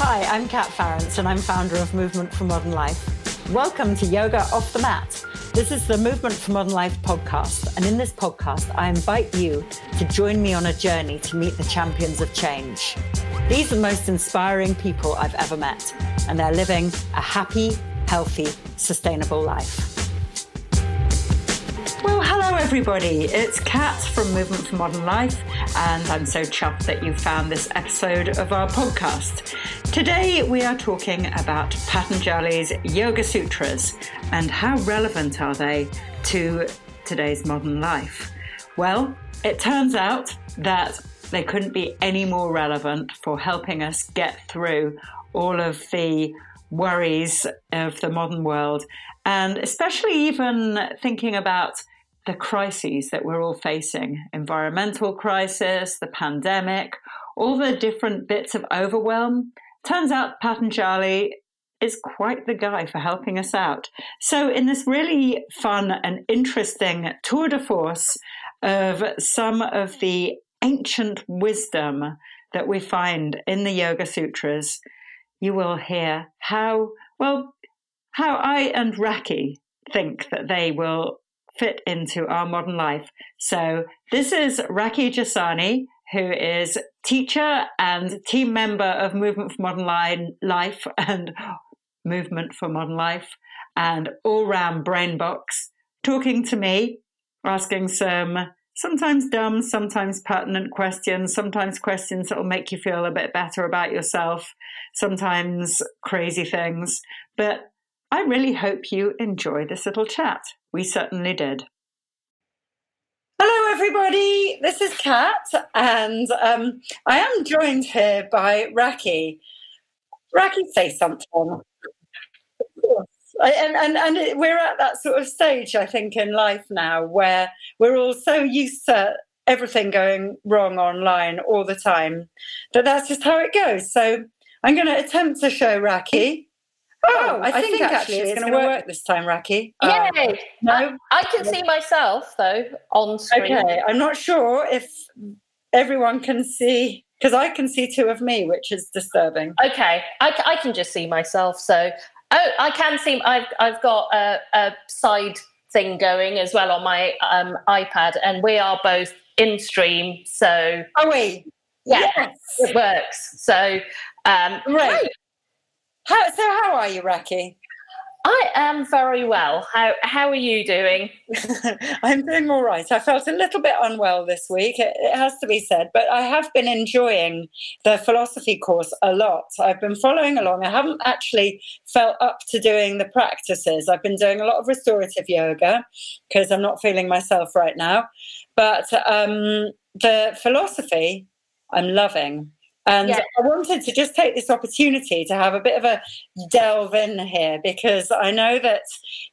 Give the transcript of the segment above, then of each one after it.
Hi, I'm Kat Farrants, and I'm founder of Movement for Modern Life. Welcome to Yoga Off the Mat. This is the Movement for Modern Life podcast, and in this podcast, I invite you to join me on a journey to meet the champions of change. These are the most inspiring people I've ever met, and they're living a happy, healthy, sustainable life. Everybody. It's Kat from Movement for Modern Life, and I'm so chuffed that you found this episode of our podcast. Today we are talking about Patanjali's Yoga Sutras and how relevant are they to today's modern life. Well, it turns out that they couldn't be any more relevant for helping us get through all of the worries of the modern world, and especially even thinking about the crises that we're all facing environmental crisis, the pandemic, all the different bits of overwhelm. Turns out Patanjali is quite the guy for helping us out. So, in this really fun and interesting tour de force of some of the ancient wisdom that we find in the Yoga Sutras, you will hear how, well, how I and Raki think that they will fit into our modern life. So this is Raki Jasani, who is teacher and team member of Movement for Modern Life and Movement for Modern Life and all round brain box, talking to me, asking some sometimes dumb, sometimes pertinent questions, sometimes questions that will make you feel a bit better about yourself, sometimes crazy things. But I really hope you enjoy this little chat. We certainly did. Hello, everybody. This is Kat, and um, I am joined here by Raki. Raki, say something. And, and, and we're at that sort of stage, I think, in life now where we're all so used to everything going wrong online all the time that that's just how it goes. So I'm going to attempt to show Raki Oh, I, I think, think, actually it's, it's going to work. work. this time, Raki. Yay! Um, no, I can see myself though on screen. Okay, I'm not sure if everyone can see because I can see two of me, which is disturbing. Okay, I, I can just see myself. So, oh, I can see. I've I've got a, a side thing going as well on my um, iPad, and we are both in stream. So, are we? Yeah, yes. it works. So, um, right. How, so, how are you, Raki? I am very well. How how are you doing? I'm doing all right. I felt a little bit unwell this week. It, it, has to be said, but I have been enjoying the philosophy course a lot. I've been following along. I haven't actually felt up to doing the practices. I've been doing a lot of restorative yoga because I'm not feeling myself right now. But um, the philosophy, I'm loving. And yeah. I wanted to just take this opportunity to have a bit of a delve in here because I know that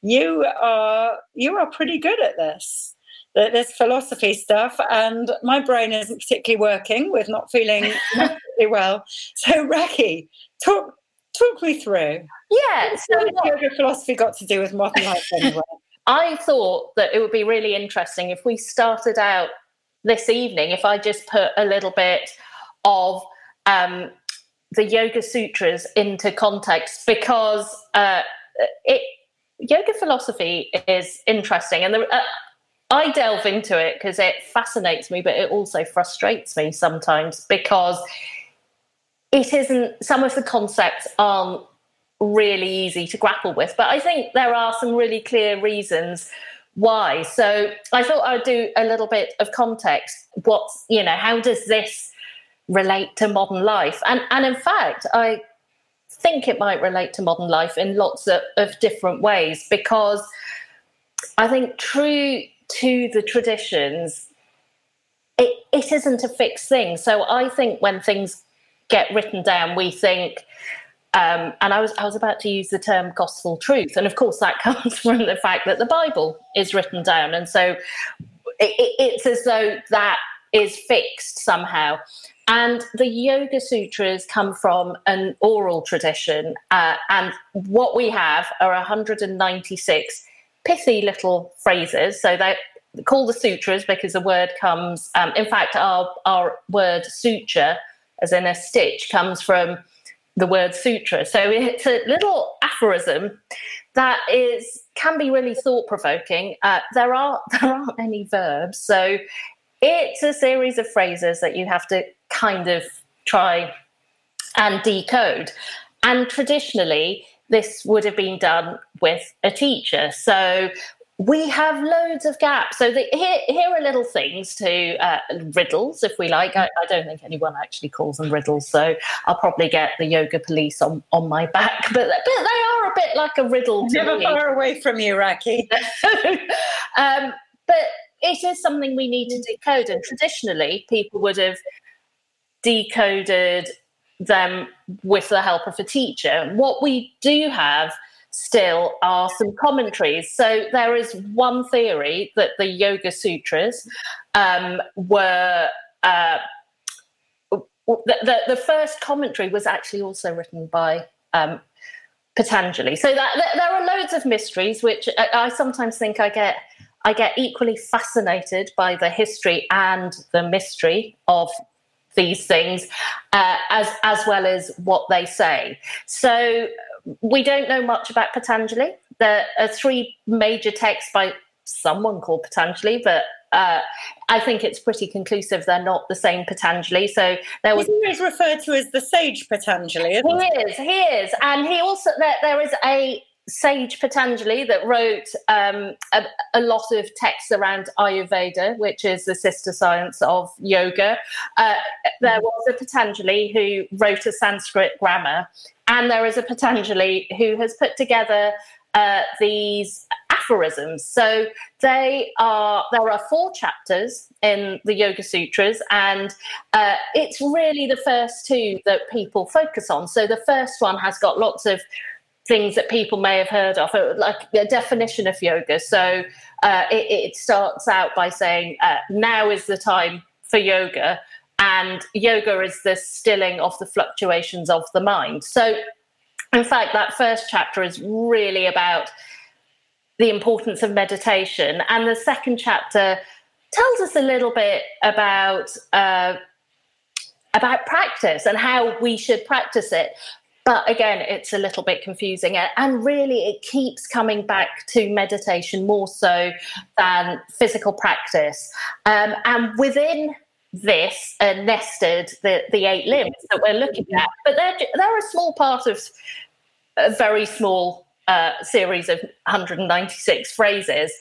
you are you are pretty good at this That this philosophy stuff, and my brain isn't particularly working with not feeling particularly well. So, Raki, talk talk me through. Yeah, so what yoga philosophy got to do with modern life anyway? I thought that it would be really interesting if we started out this evening. If I just put a little bit of um, the Yoga Sutras into context because uh, it yoga philosophy is interesting, and the, uh, I delve into it because it fascinates me, but it also frustrates me sometimes because it isn't. Some of the concepts aren't really easy to grapple with, but I think there are some really clear reasons why. So I thought I'd do a little bit of context. What's you know, how does this relate to modern life. And, and in fact, I think it might relate to modern life in lots of, of different ways because I think true to the traditions, it, it isn't a fixed thing. So I think when things get written down, we think, um, and I was I was about to use the term gospel truth, and of course that comes from the fact that the Bible is written down, and so it, it's as though that is fixed somehow. And the Yoga Sutras come from an oral tradition. Uh, and what we have are 196 pithy little phrases. So they call the sutras because the word comes, um, in fact, our, our word suture, as in a stitch, comes from the word sutra. So it's a little aphorism that is can be really thought provoking. Uh, there are there aren't any verbs, so it's a series of phrases that you have to kind of try and decode. And traditionally, this would have been done with a teacher. So we have loads of gaps. So the, here, here are little things to uh, riddles, if we like. I, I, don't think anyone actually calls them riddles, so I'll probably get the yoga police on, on my back. But, but they are a bit like a riddle. Never me. far away from you, Raki. um, but it is something we need to decode, and traditionally, people would have decoded them with the help of a teacher. What we do have still are some commentaries. So there is one theory that the Yoga Sutras um, were. Uh, the, the, the, first commentary was actually also written by um, Patanjali. So that, that, there are loads of mysteries, which I, I sometimes think I get I get equally fascinated by the history and the mystery of these things, uh, as as well as what they say. So we don't know much about Patanjali. There are three major texts by someone called Patanjali, but uh, I think it's pretty conclusive they're not the same Patanjali. So there was. He is referred to as the sage Patanjali. he is. He is, and he also there, there is a sage Patanjali that wrote um, a, a, lot of texts around Ayurveda, which is the sister science of yoga. Uh, there was a Patanjali who wrote a Sanskrit grammar, and there is a Patanjali who has put together uh, these aphorisms. So they are there are four chapters in the Yoga Sutras, and uh, it's really the first two that people focus on. So the first one has got lots of things that people may have heard of, uh, like a definition of yoga. So uh, it, it, starts out by saying, uh, now is the time for yoga. And yoga is the stilling of the fluctuations of the mind. So, in fact, that first chapter is really about the importance of meditation. And the second chapter tells us a little bit about. Uh, about practice and how we should practice it. But again, it's a little bit confusing. And really, it keeps coming back to meditation more so than physical practice. Um, and within this uh, nested the, the eight limbs that we're looking at, but they're, they're a small part of a very small uh, series of 196 phrases.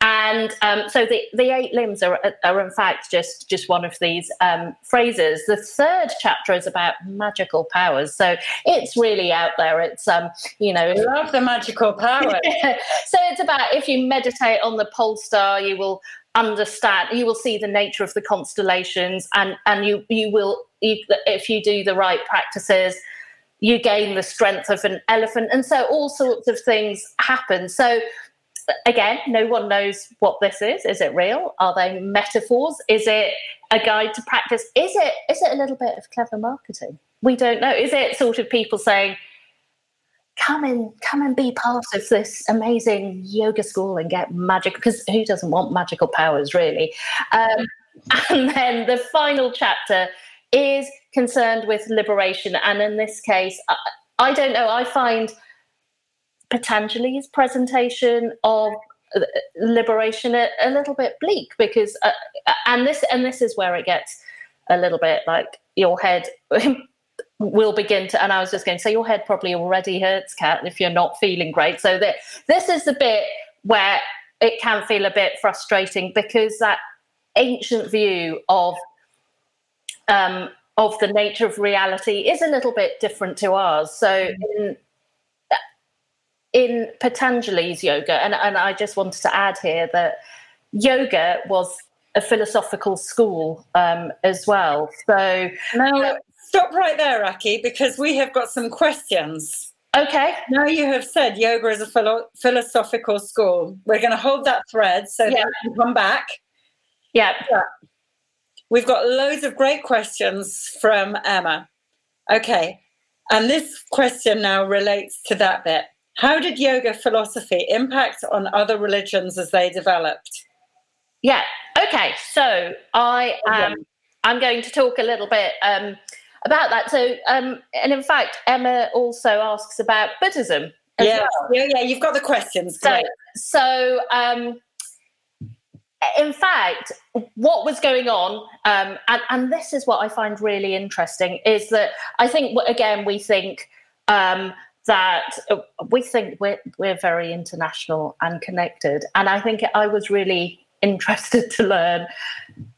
And um, so the, the eight limbs are, are, in fact, just, just one of these um, phrases. The third chapter is about magical powers. So it's really out there. It's, um, you know. I love the magical power. so it's about if you meditate on the pole star, you will understand you will see the nature of the constellations and and you you will you, if you do the right practices you gain the strength of an elephant. And so all sorts of things happen. So again, no one knows what this is. Is it real? Are they metaphors? Is it a guide to practice? Is it is it a little bit of clever marketing? We don't know. Is it sort of people saying, come and come and be part of this amazing yoga school and get magic because who doesn't want magical powers really um, and then the final chapter is concerned with liberation. And in this case, I, I don't know, I find Patanjali's presentation of uh, liberation a, a little bit bleak because uh, and this and this is where it gets a little bit like your head will begin to and i was just going to say your head probably already hurts Kat if you're not feeling great so that this is the bit where it can feel a bit frustrating because that ancient view of um, of the nature of reality is a little bit different to ours. So mm-hmm. in in Patanjali's yoga, and, and I just wanted to add here that yoga was a philosophical school um, as well. So now uh, stop right there, Raki, because we have got some questions. Okay. Now you have said yoga is a philo- philosophical school. We're going to hold that thread so yeah. that we can come back. Yeah. yeah. We've got loads of great questions from Emma. Okay. And this question now relates to that bit. How did yoga philosophy impact on other religions as they developed? Yeah. Okay. So I am. I'm going to talk a little bit um, about that. So, um, and in fact, Emma also asks about Buddhism. Yeah, well. yeah, yeah. You've got the questions. So, so um, in fact, what was going on, um, and, and this is what I find really interesting, is that I think again we think um, that uh, we think we're, we're very international and connected. And I think I was really interested to learn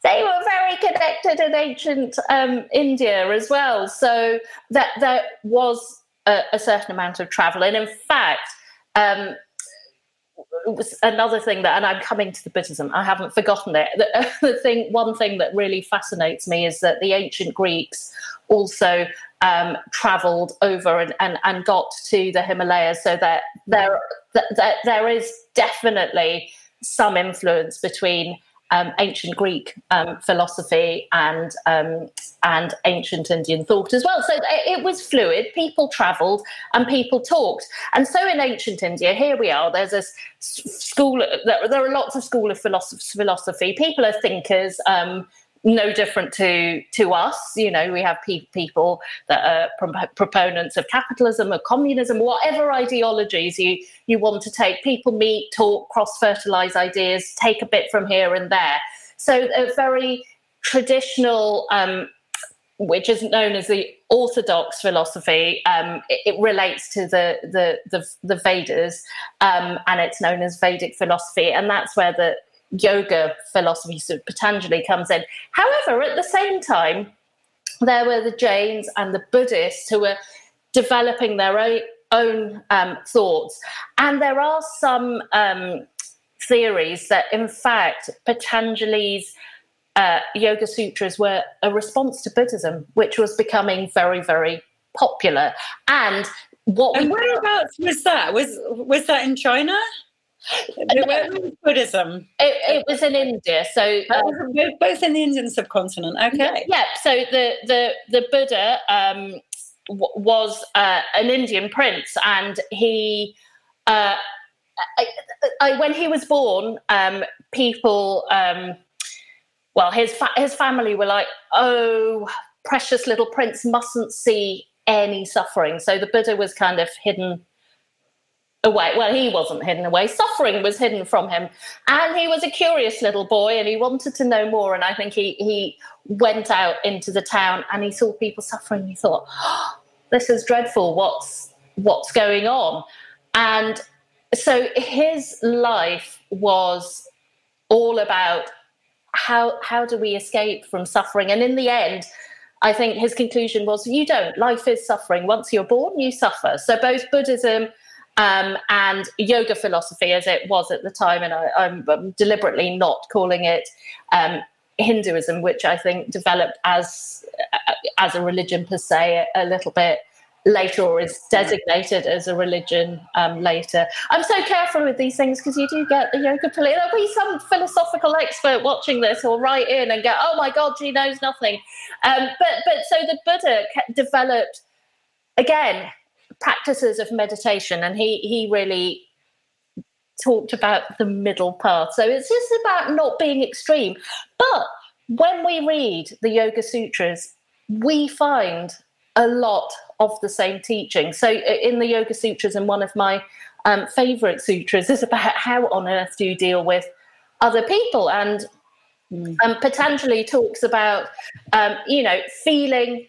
they were very connected in ancient um, India as well. So that there was a, a, certain amount of travel. And in fact, um, was another thing that, and I'm coming to the Buddhism, I haven't forgotten it. The, the thing, one thing that really fascinates me is that the ancient Greeks also um, traveled over and, and, and got to the Himalayas. So that there, there is definitely some influence between um, ancient Greek um, philosophy and um, and ancient Indian thought as well. So it was fluid. People travelled and people talked. And so in ancient India, here we are. There's a school. There, there are lots of school of philosophy. People are thinkers. Um, no different to to us. You know, we have pe- people that are pro- proponents of capitalism or communism, whatever ideologies you you want to take. People meet, talk, cross fertilize ideas, take a bit from here and there. So a very traditional. Um, which is known as the orthodox philosophy. Um, it, it, relates to the the the, the Vedas, um, and it's known as Vedic philosophy, and that's where the yoga philosophy, so Patanjali comes in. However, at the same time, there were the Jains and the Buddhists who were developing their own, own um, thoughts. And there are some um, theories that, in fact, Patanjali's uh, Yoga Sutras were a response to Buddhism, which was becoming very, very popular. And what and whereabouts was that? Was was that in China? Buddhism? It, it, was in India, so um, both in the Indian subcontinent. Okay. Yeah. So the the the Buddha um, w- was uh, an Indian prince, and he. Uh, I, I, when he was born, um, people, um, well, his fa- his family were like, "Oh, precious little prince mustn't see any suffering." So the Buddha was kind of hidden away. Well, he wasn't hidden away. Suffering was hidden from him. And he was a curious little boy and he wanted to know more. And I think he, he went out into the town and he saw people suffering. He thought, oh, this is dreadful. What's, what's going on? And so his life was all about how, how do we escape from suffering? And in the end, I think his conclusion was you don't. Life is suffering. Once you're born, you suffer. So both Buddhism um, and yoga philosophy as it was at the time. And I, am deliberately not calling it um, Hinduism, which I think developed as uh, as a religion per se a, a little bit later or is designated as a religion um, later. I'm so careful with these things because you do get the yoga police. There'll be some philosophical expert watching this or write in and go, "Oh my God, she knows nothing." Um, but but so the Buddha developed again practices of meditation, and he he really talked about the middle path. So it's just about not being extreme. But when we read the Yoga Sutras, we find a lot of the same teaching. So in the Yoga Sutras, and one of my um, favorite sutras is about how on earth do you deal with other people and mm. um, Patanjali talks about, um, you know, feeling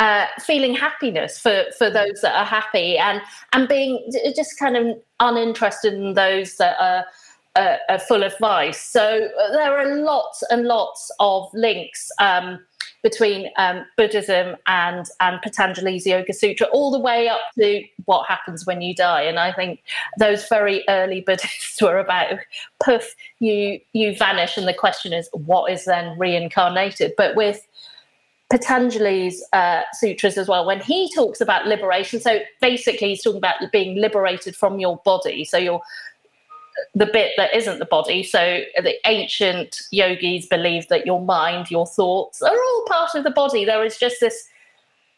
uh, feeling happiness for for those that are happy and and being just kind of uninterested in those that are, uh, are full of vice. So uh, there are lots and lots of links um, between um, Buddhism and and Patanjali's Yoga Sutra, all the way up to what happens when you die. And I think those very early Buddhists were about poof, you you vanish, and the question is, what is then reincarnated? But with Patanjali's uh, sutras as well, when he talks about liberation. So basically, he's talking about being liberated from your body. So you're the bit that isn't the body. So the ancient yogis believe that your mind, your thoughts are all part of the body. There is just this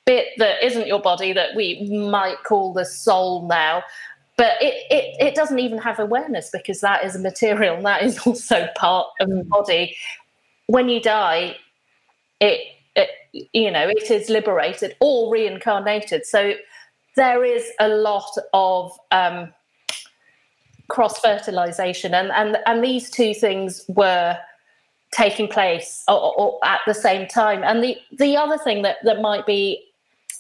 bit that isn't your body that we might call the soul now. But it, it, it doesn't even have awareness because that is material and that is also part of the body. When you die, it, you know it is liberated or reincarnated so there is a lot of um, cross fertilization and, and and these two things were taking place or, or at the same time and the the other thing that that might be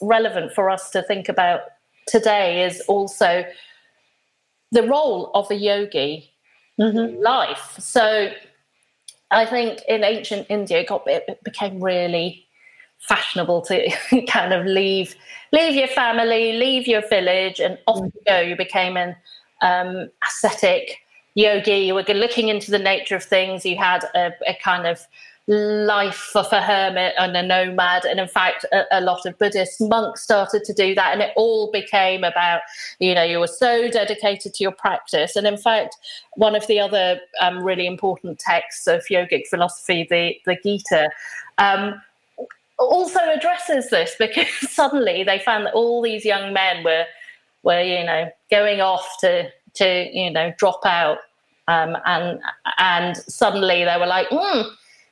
relevant for us to think about today is also the role of a yogi mm-hmm. life. So I think in ancient India, it, got, it became really fashionable to kind of leave leave your family, leave your village, and off you go. You became an um, ascetic yogi. You were looking into the nature of things. You had a, a kind of life of a hermit and a nomad. And in fact, a, a, lot of Buddhist monks started to do that. And it all became about, you know, you were so dedicated to your practice. And in fact, one of the other um, really important texts of yogic philosophy, the, the Gita, um, also addresses this because suddenly they found that all these young men were, were you know, going off to, to you know, drop out. Um, and and suddenly they were like, mm,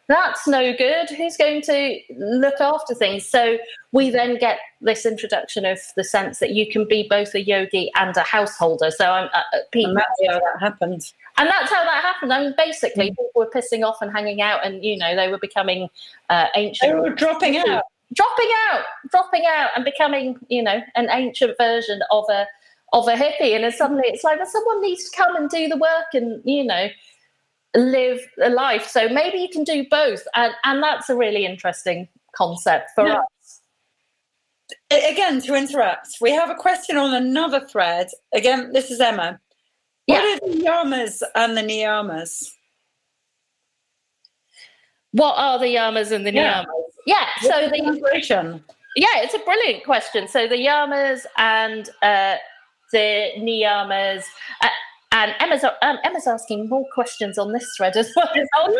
that's no good. Who's going to look after things? So we then get this introduction of the sense that you can be both a yogi and a householder. So I'm uh, people, and that's how that happened. And that's how that happened. I mean, basically, mm. people were pissing off and hanging out, and you know they were becoming uh, ancient. They were dropping out, dropping out, dropping out, and becoming you know an ancient version of a of a hippie. And then suddenly it's like, well, someone needs to come and do the work, and you know live a life. So maybe you can do both. And, and that's a really interesting concept for yeah. us. Again, to interrupt, we have a question on another thread. Again, this is Emma. What yeah. are the yamas and the niyamas? What are the yamas and the yeah. niyamas? Yeah, so the Yeah, it's a brilliant question. So the yamas and uh, the niyamas, uh, and Emma's, um, Emma's asking more questions on this thread as well. I'll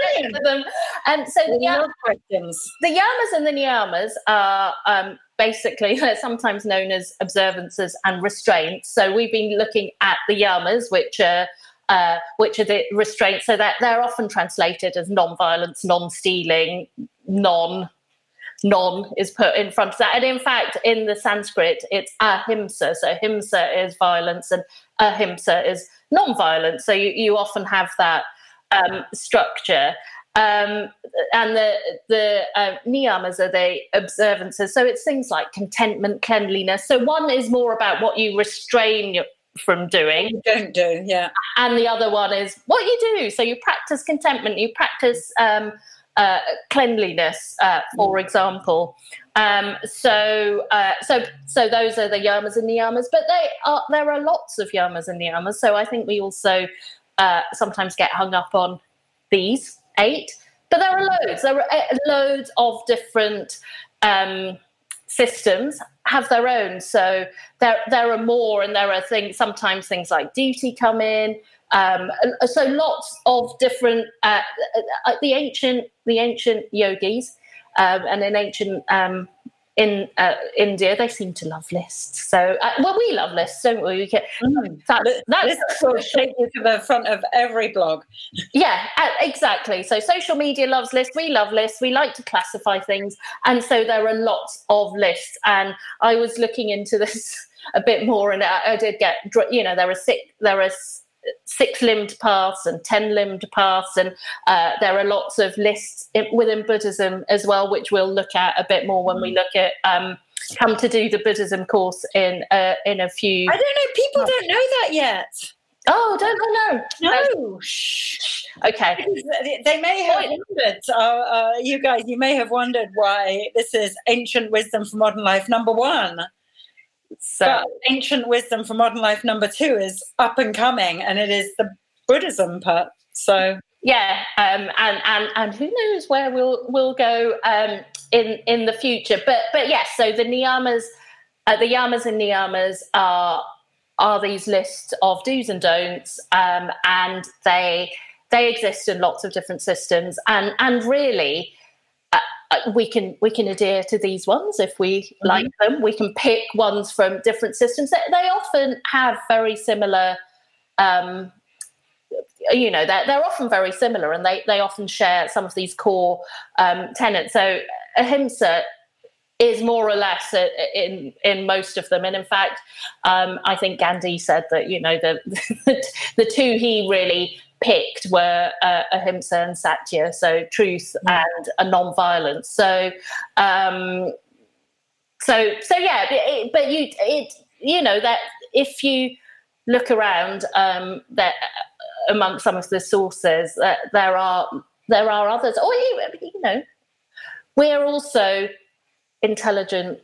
them. And so the, yam- questions. the yamas and the niyamas are um, basically sometimes known as observances and restraints. So we've been looking at the yamas, which are uh, which are the restraints. So that they're often translated as non-violence, non-stealing, non non is put in front of that. And in fact, in the Sanskrit, it's ahimsa. So himsa is violence and ahimsa is non-violence. So you, you often have that um, structure. Um, and the the uh, niyamas are the observances. So it's things like contentment, cleanliness. So one is more about what you restrain from doing. You don't do, yeah. And the other one is what you do. So you practice contentment. You practice. Um, uh, cleanliness, uh, for mm. example. Um, so, uh, so, so those are the yamas and niyamas, but they are there are lots of yamas and niyamas. So I think we also uh, sometimes get hung up on these eight, but there are loads. There are uh, loads of different um, systems have their own. So there there are more, and there are things. Sometimes things like duty come in. Um, so lots of different uh, uh, the ancient the ancient yogis um, and in ancient um, in uh, India, they seem to love lists. So, uh, well, we love lists, don't we? we can, mm. that's, that's sort of shaping to the front of every blog. Yeah, uh, exactly. So, social media loves lists. We love lists. We like to classify things, and so there are lots of lists. And I was looking into this a bit more, and I, I did get, you know, there are six, there are six limbed paths and 10 limbed paths. And uh, there are lots of lists within Buddhism as well, which we'll look at a bit more when we mm. look at. Um, come to do the Buddhism course in uh, in a few. I don't know. People don't know that yet. Oh, don't know. No. Shh. Okay. They may have wondered, uh, uh, you guys, you may have wondered why this is Ancient Wisdom for Modern Life number one. So but ancient wisdom for modern life number two is up and coming, and it is the Buddhism part. So yeah, um, and and and who knows where we'll we'll go um, in in the future. But but yes, so the niyamas, uh, the yamas and niyamas are are these lists of do's and don'ts, um, and they they exist in lots of different systems, and and really we can we can adhere to these ones if we mm-hmm. like them. We can pick ones from different systems. They, they often have very similar. Um, you know they're, they're often very similar and they, they often share some of these core um, tenets so ahimsa is more or less in in most of them. And in fact, um, I think Gandhi said that you know the the two he really picked were uh, ahimsa and satya, so truth mm. and a non-violence. So, um, so so yeah, it, but you it you know that if you look around um, that among some of the sources, uh, there are there are others, or you, you know, we're also intelligent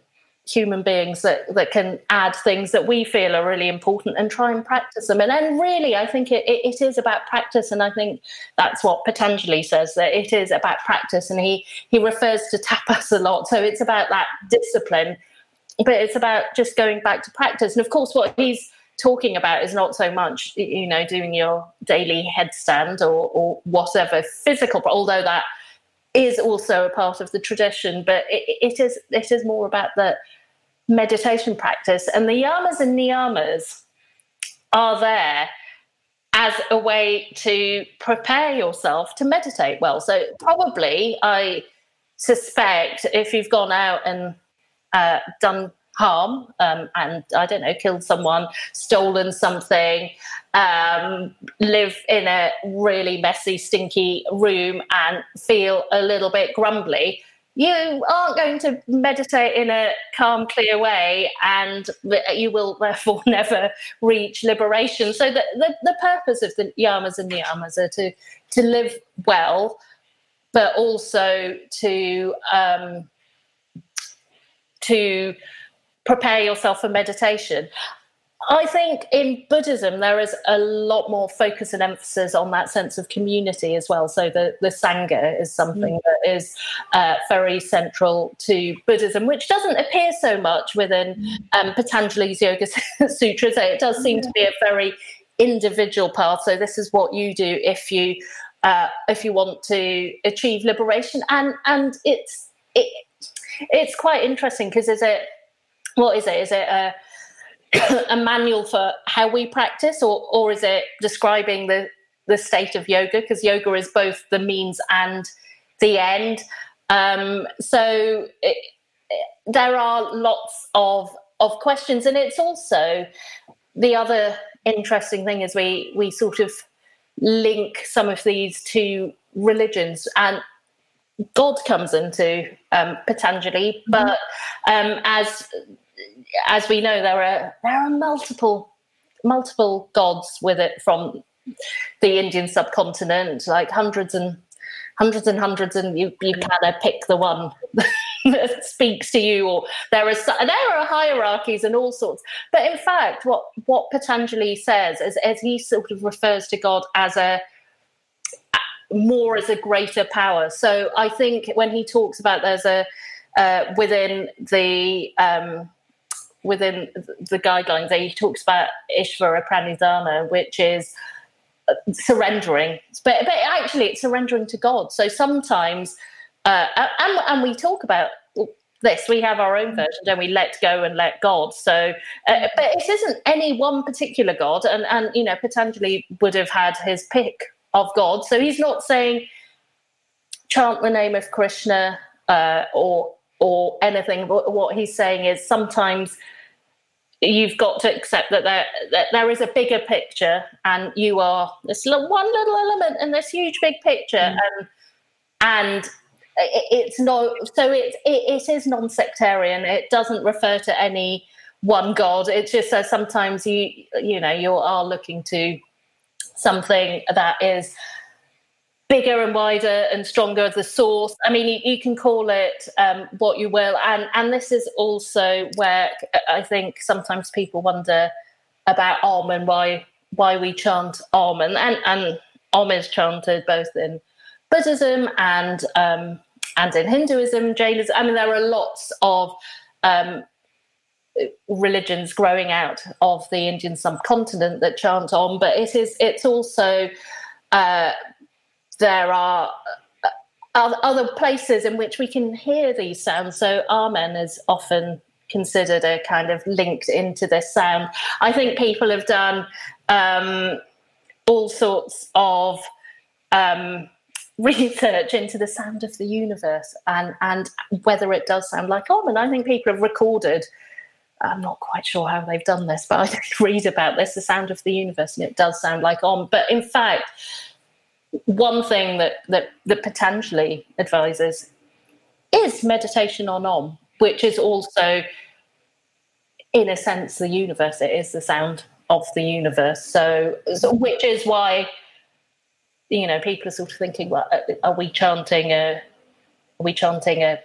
human beings that, that can add things that we feel are really important and try and practice them. And then really, I think it, it, it is about practice. And I think that's what Patanjali says, that it is about practice. And he, he refers to tapas a lot. So it's about that discipline, but it's about just going back to practice. And of course, what he's talking about is not so much, you know, doing your daily headstand or, or whatever physical, although that is also a part of the tradition, but it, it is it is more about the meditation practice. And the yamas and niyamas are there as a way to prepare yourself to meditate well. So probably I suspect if you've gone out and uh, done harm um, and I don't know, killed someone, stolen something, um, live in a really messy, stinky room and feel a little bit grumbly, you aren't going to meditate in a calm, clear way, and you will therefore never reach liberation. So the, the, the purpose of the yamas and niyamas are to to live well, but also to um, to prepare yourself for meditation. I think in Buddhism there is a lot more focus and emphasis on that sense of community as well. So the, the Sangha is something mm. that is uh, very central to Buddhism, which doesn't appear so much within mm. um, Patanjali's Yoga Sutras. It does seem to be a very individual path. So this is what you do if you uh, if you want to achieve liberation, and and it's it, it's quite interesting because is it what is it? Is it a a manual for how we practice, or or is it describing the the state of yoga? Because yoga is both the means and the end. Um, so it, it, there are lots of of questions, and it's also the other interesting thing is we we sort of link some of these to religions and God comes into um, Patanjali, mm-hmm. but um, as as we know, there are there are multiple multiple gods with it from the Indian subcontinent, like hundreds and hundreds and hundreds, and you you kind of pick the one that speaks to you. Or there are there are hierarchies and all sorts. But in fact, what what Patanjali says is as he sort of refers to God as a more as a greater power. So I think when he talks about there's a uh, within the um, within the guidelines, he talks about Ishvara Pranidhana, which is uh, surrendering. But, but actually, it's surrendering to God. So sometimes, uh, and, and we talk about this, we have our own version, don't we? Let go and let God. So, uh, but it isn't any one particular God. And, and, you know, Patanjali would have had his pick of God. So he's not saying chant the name of Krishna uh, or or anything. What he's saying is sometimes you've got to accept that there that there is a bigger picture, and you are this little, one little element in this huge big picture, mm. and and it's not so it, it, it is non-sectarian. It doesn't refer to any one god. It just says sometimes you you know you are looking to something that is bigger and wider and stronger as the source. I mean you, you can call it um, what you will. And and this is also where i think sometimes people wonder about om and why why we chant om and and, and om is chanted both in buddhism and um, and in hinduism jainism i mean there are lots of um, religions growing out of the indian subcontinent that chant om but it is it's also uh, there are uh, other places in which we can hear these sounds. So Amen is often considered a kind of linked into this sound. I think people have done um, all sorts of um, research into the sound of the universe and and whether it does sound like Amen. i think people have recorded i'm not quite sure how they've done this but i read about this the sound of the universe and it does sound like om but in fact one thing that that, that Patanjali advises is meditation on om which is also in a sense the universe it is the sound of the universe so, so which is why you know, people are sort of thinking, well, uh, are we chanting a, are we chanting a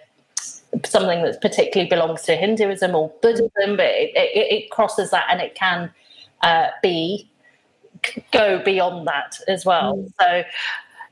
something that particularly belongs to Hinduism or Buddhism? But it, it, it crosses that, and it can uh, be go beyond that as well. Mm. So.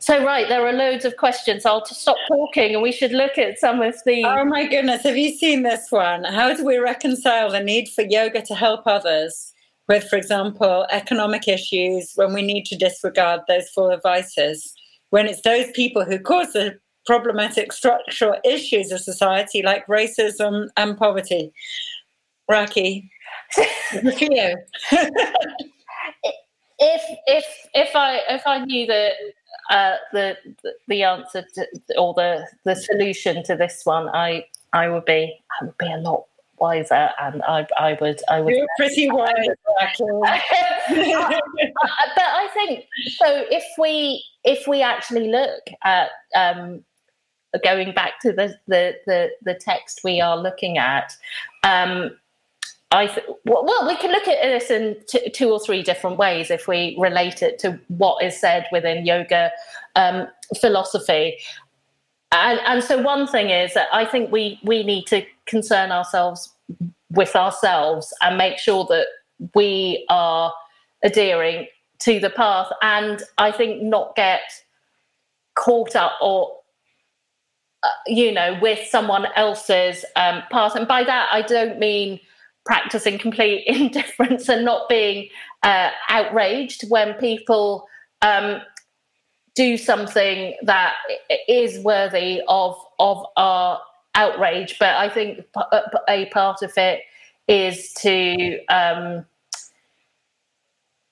So right, there are loads of questions. I'll stop talking, and we should look at some of the. Oh my goodness! Have you seen this one? How do we reconcile the need for yoga to help others with, for example, economic issues when we need to disregard those four vices, when it's those people who cause the problematic structural issues of society like racism and poverty. Raki, for you. I if I knew the uh, the the answer to, or the the solution to this one, I I would be I would be a lot wiser, and I, I would, I would. You're pretty wise, but I think so. If we, if we actually look at um, going back to the, the the the text we are looking at, um, I th- well, we can look at this in t- two or three different ways if we relate it to what is said within yoga um, philosophy. And, and so one thing is that I think we we need to concern ourselves with ourselves and make sure that we are adhering to the path and I think not get caught up or uh, you know with someone else's um, path and by that I don't mean practicing complete indifference and not being uh, outraged when people um, do something that is worthy of of our outrage. But I think a part of it is to um,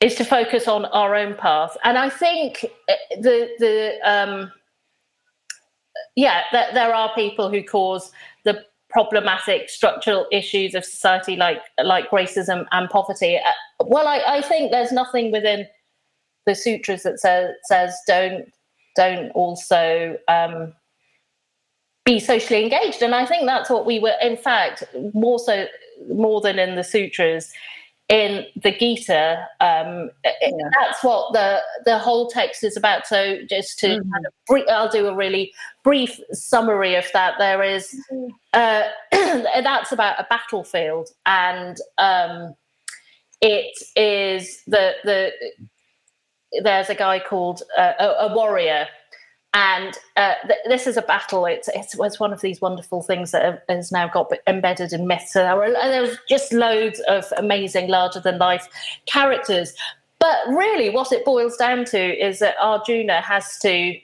is to focus on our own path, and I think uh, the the um, yeah, there are people who cause the problematic structural issues of society like like racism and poverty. Uh, well, I, I think there's nothing within the sutras that says says don't don't also um, be socially engaged and i think that's what we were in fact more so more than in the sutras in the gita um, yeah. that's what the the whole text is about so just to mm-hmm. kind of brief, i'll do a really brief summary of that there is uh, that's about a battlefield and um, it is the the there's a guy called uh, a, a, warrior, and uh, th- this is a battle. It's, it's, it's one of these wonderful things that has now got embedded in myths. So there were there's just loads of amazing, larger than life characters. But really, what it boils down to is that Arjuna has to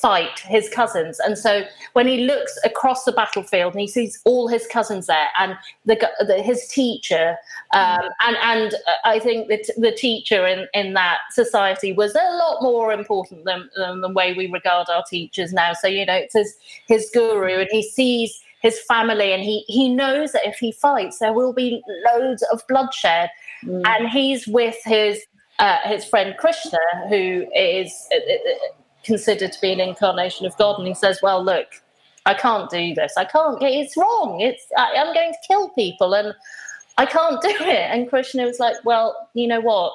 fight his cousins. And so when he looks across the battlefield and he sees all his cousins there and the, the his teacher, um, and, and I think that the teacher in, in that society was a lot more important than, than the way we regard our teachers now. So, you know, it's his, his guru and he sees his family and he, he knows that if he fights, there will be loads of bloodshed. Mm. And he's with his uh, his friend Krishna, who is uh, uh, considered to be an incarnation of God. And he says, Well, look, I can't do this. I can't. It's wrong. It's I, I'm going to kill people, and I can't do it. And Krishna was like, Well, you know what?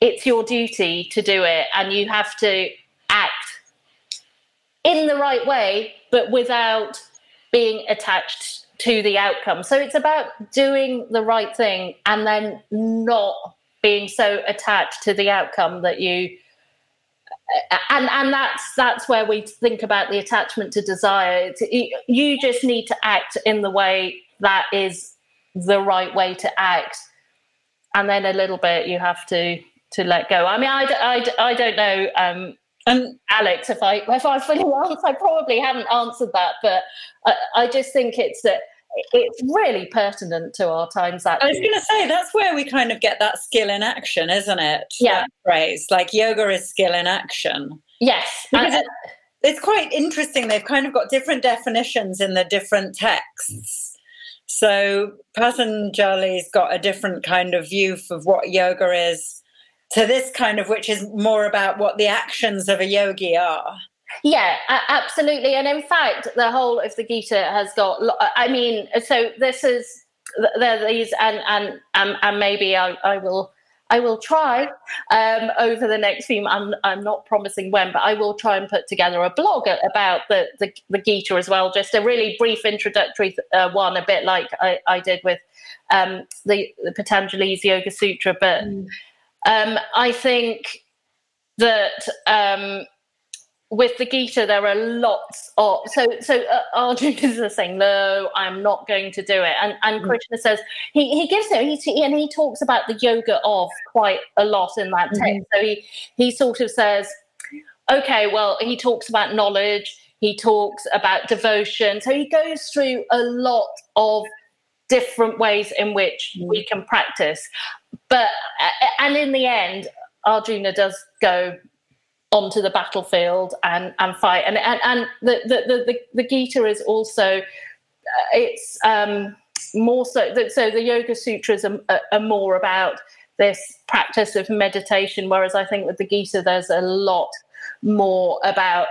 It's your duty to do it, and you have to act in the right way, but without being attached to the outcome. So it's about doing the right thing and then not being so attached to the outcome that you and and that's that's where we think about the attachment to desire. You just need to act in the way that is the right way to act. And then a little bit you have to to let go. I mean i, I, I don't know um and alex if i if i fully answered i probably haven't answered that but I, I just think it's that it's really pertinent to our times. That I was going to say that's where we kind of get that skill in action, isn't it? Yeah, that phrase like yoga is skill in action. Yes, because it, it's quite interesting. They've kind of got different definitions in the different texts. So Patanjali's got a different kind of view of what yoga is to this kind of, which is more about what the actions of a yogi are. Yeah, absolutely. And in fact, the whole of the Gita has got, I mean, so this is, there these, and, and, and, and maybe I, I will I will try um, over the next few. I'm I'm not promising when, but I will try and put together a blog about the the, the Gita as well. Just a really brief introductory uh, one, a bit like I, I did with um, the, the Patanjali's Yoga Sutra. But mm. um, I think that um, with the Gita, there are lots of so so. Uh, Arjuna is saying, "No, I'm not going to do it," and and mm. Krishna says he he gives it. He and he talks about the yoga of quite a lot in that text. Mm-hmm. So he he sort of says, "Okay, well," he talks about knowledge. He talks about devotion. So he goes through a lot of different ways in which mm. we can practice. But and in the end, Arjuna does go onto the battlefield and and fight. And and, and the, the the the Gita is also uh, it's um more so so the yoga sutras are, are more about this practice of meditation whereas i think with the gita there's a lot more about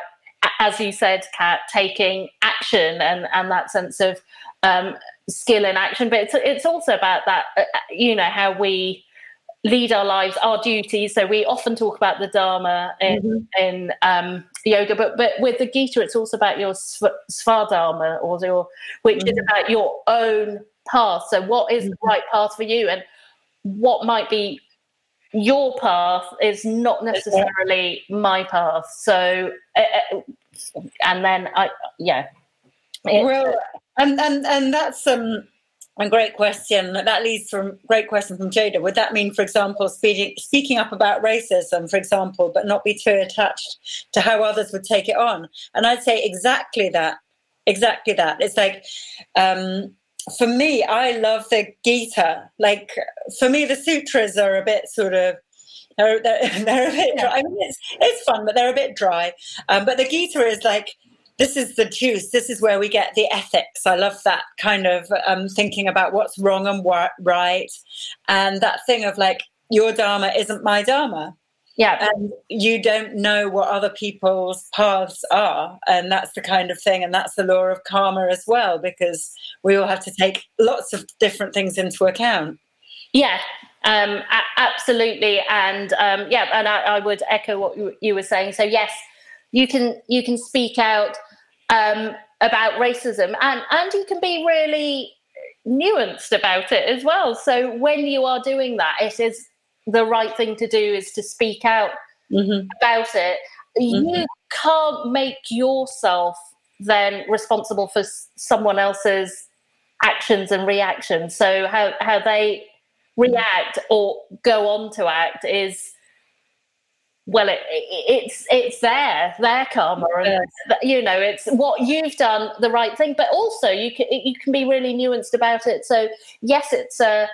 as you said kat taking action and and that sense of um, skill in action. But it's it's also about that uh, you know how we lead our lives, our duties. So we often talk about the Dharma in, mm-hmm. in um, yoga, but but with the Gita, it's also about your svadharma, or your, which mm-hmm. is about your own path. So what is mm-hmm. the right path for you, and what might be your path is not necessarily my path. So, uh, and then I, yeah. Well, and and and that's um a great question. That leads from great question from Jada. Would that mean, for example, speaking speaking up about racism, for example, but not be too attached to how others would take it on? And I'd say exactly that. Exactly that. It's like um, for me, I love the Gita. Like for me, the sutras are a bit sort of they're, they're, they're a bit dry. I mean, it's it's fun, but they're a bit dry. Um, but the Gita is like this is the juice. This is where we get the ethics. I love that kind of um, thinking about what's wrong and what right, and that thing of like your dharma isn't my dharma. Yeah, and you don't know what other people's paths are, and that's the kind of thing, and that's the law of karma as well, because we all have to take lots of different things into account. Yeah, um, a- absolutely, and um, yeah, and I, I would echo what you, you were saying. So yes you can you can speak out um, about racism and and you can be really nuanced about it as well so when you are doing that it is the right thing to do is to speak out mm-hmm. about it mm-hmm. you can't make yourself then responsible for someone else's actions and reactions so how how they react or go on to act is well it, it's it's there their karma and you know it's what you've done the right thing. But also you can you can be really nuanced about it. So yes it's a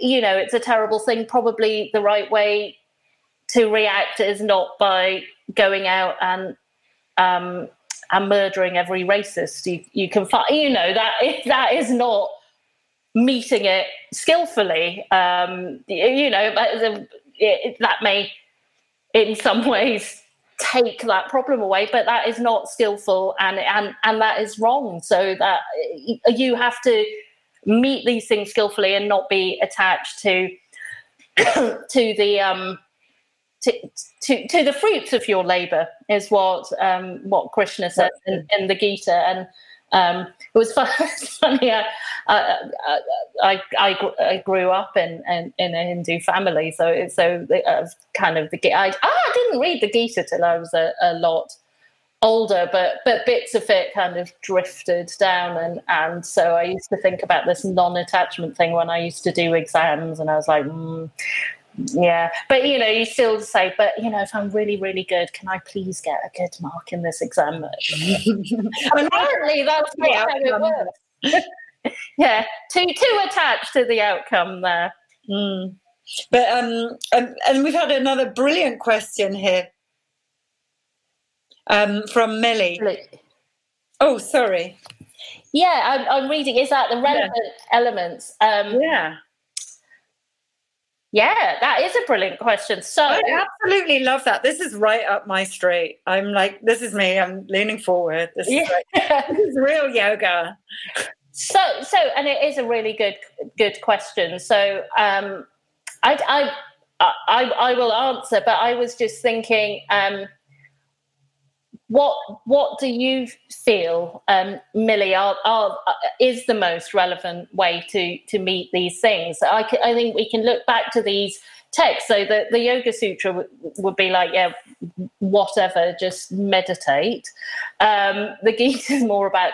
you know it's a terrible thing. Probably the right way to react is not by going out and um and murdering every racist you you can find you know that if that is not meeting it skillfully. Um you know that may in some ways take that problem away but that is not skillful and and and that is wrong. So that you have to meet these things skillfully and not be attached to to the um to, to, to the fruits of your labor is what um, what Krishna says in, in the Gita, and um, it was funny. I, I, I, I, grew up in, in, in, a Hindu family, so so uh, kind of the I, I didn't read the Gita till I was a, a lot older, but but bits of it kind of drifted down, and and so I used to think about this non-attachment thing when I used to do exams, and I was like, mm, yeah, but you know, you still say, but you know, if I'm really, really good, can I please get a good mark in this exam? Apparently, that's not how it works. yeah, too too attached to the outcome there. Mm. But um, and, and we've had another brilliant question here um, from Millie. Oh, sorry. Yeah, I'm, I'm reading. Is that the relevant yeah. elements? Um, yeah. Yeah, that is a brilliant question. So I absolutely love that. This is right up my street. I'm like, this is me. I'm leaning forward. This, yeah. is, like, this is real yoga. So, so, and it is a really good, good question. So, um, I, I, I, I will answer, but I was just thinking, um, what what do you feel, um, Millie, are, are, is the most relevant way to to meet these things? I, I think we can look back to these texts. So the, the Yoga Sutra w- would be like, yeah, whatever, just meditate. Um, the Gita is more about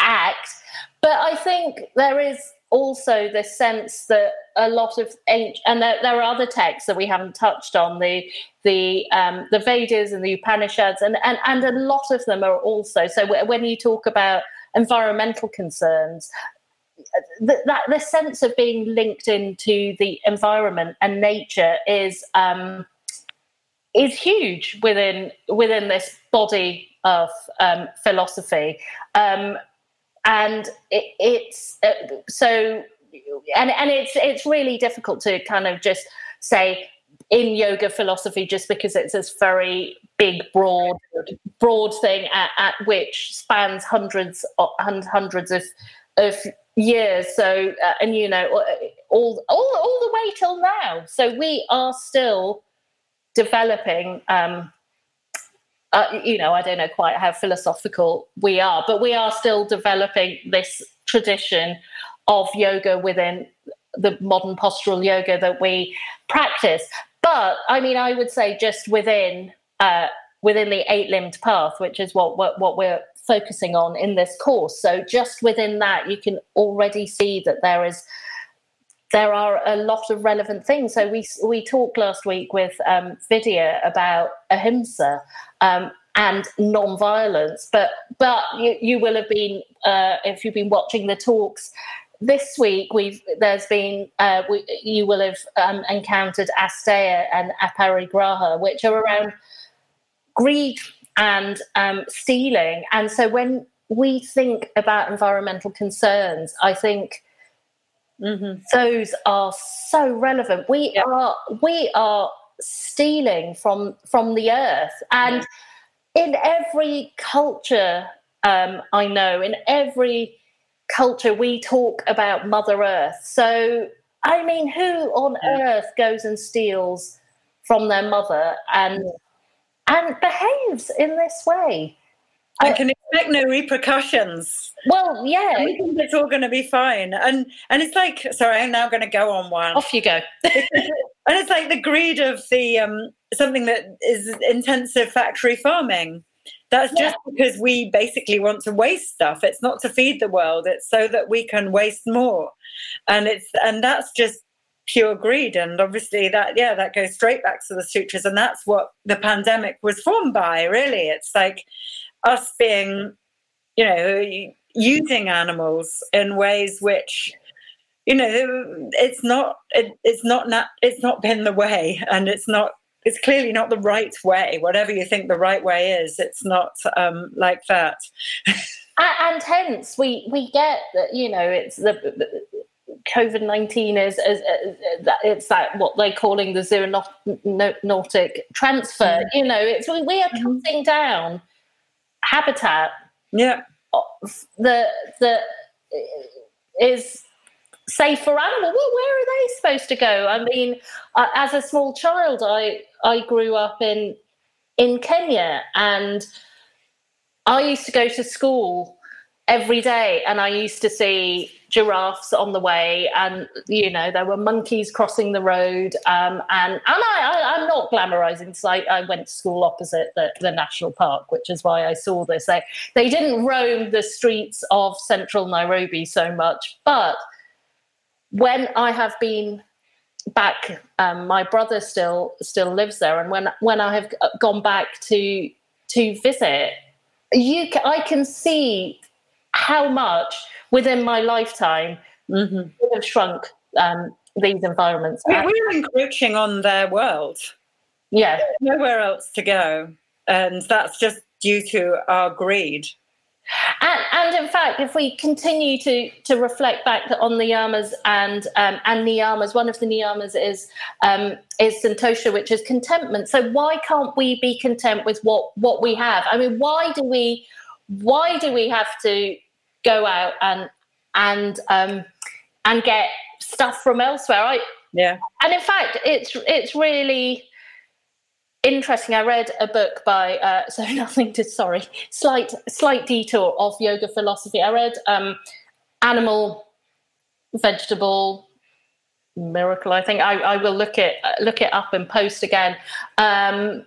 act. But I think there is also the sense that a lot of ancient and there, there, are other texts that we haven't touched on the the um, the Vedas and the Upanishads and, and and a lot of them are also so when you talk about environmental concerns the, that the sense of being linked into the environment and nature is um, is huge within within this body of um, philosophy. Um, and it, it's uh, so and and it's it's really difficult to kind of just say in yoga philosophy just because it's this very big broad broad thing at, at which spans hundreds hundreds of of years. So uh, and you know all, all all the way till now. So we are still developing um uh, you know, I don't know quite how philosophical we are, but we are still developing this tradition of yoga within the modern postural yoga that we practice. But I mean, I would say just within uh, within the eight limbed path, which is what, what what we're focusing on in this course. So just within that, you can already see that there is there are a lot of relevant things. So we we talked last week with um, Vidya about ahimsa um, and non-violence, but but you, you will have been uh, if you've been watching the talks this week. We've there's been uh, we, you will have um, encountered Asteya and Aparigraha, which are around greed and um, stealing. And so when we think about environmental concerns, I think Mm-hmm. Those are so relevant. We yeah. are we are stealing from from the earth, and in every culture um, I know, in every culture we talk about Mother Earth. So I mean, who on earth goes and steals from their mother and and behaves in this way? I can expect no repercussions. Well, yeah, I think it's all going to be fine. And and it's like, sorry, I'm now going to go on one. Off you go. And it's like the greed of the um, something that is intensive factory farming. That's just because we basically want to waste stuff. It's not to feed the world. It's so that we can waste more, and it's and that's just pure greed. And obviously, that yeah, that goes straight back to the sutras, and that's what the pandemic was formed by. Really, it's like us being, you know, using animals in ways which you know it's not it, it's not not it's not been the way and it's not it's clearly not the right way whatever you think the right way is it's not um, like that and hence we we get that you know it's the, the COVID nineteen is, is, is, it's that what they're calling the zoonotic transfer. Mm. You know, it's we, we are mm-hmm. cutting down habitat yeah the the is safe for animals well, where are they supposed to go? I mean uh, as a small child i i grew up in in kenya and i used to go to school every day and i used to see giraffes on the way and you know there were monkeys crossing the road um, and and I, I am not glamorizing so I, I, went to school opposite the, the national park which is why I saw this. They they didn't roam the streets of central Nairobi so much but when I have been back um, my brother still still lives there and when when I have gone back to to visit you I can see how much within my lifetime mm-hmm. have shrunk um, these environments. We, we're encroaching on their world. Yeah. There's nowhere else to go. and that's just due to our greed. And, and, in fact, if we continue to to reflect back on the yamas and um, and niyamas, one of the niyamas is um, is santosha, which is contentment. So why can't we be content with what what we have? I mean, why do we why do we have to go out and and um, and get stuff from elsewhere? I, yeah. And in fact, it's it's really interesting. I read a book by uh, so nothing to sorry slight slight detour of yoga philosophy. I read um, Animal, Vegetable, Miracle. I think I, I will look it look it up and post again. Um,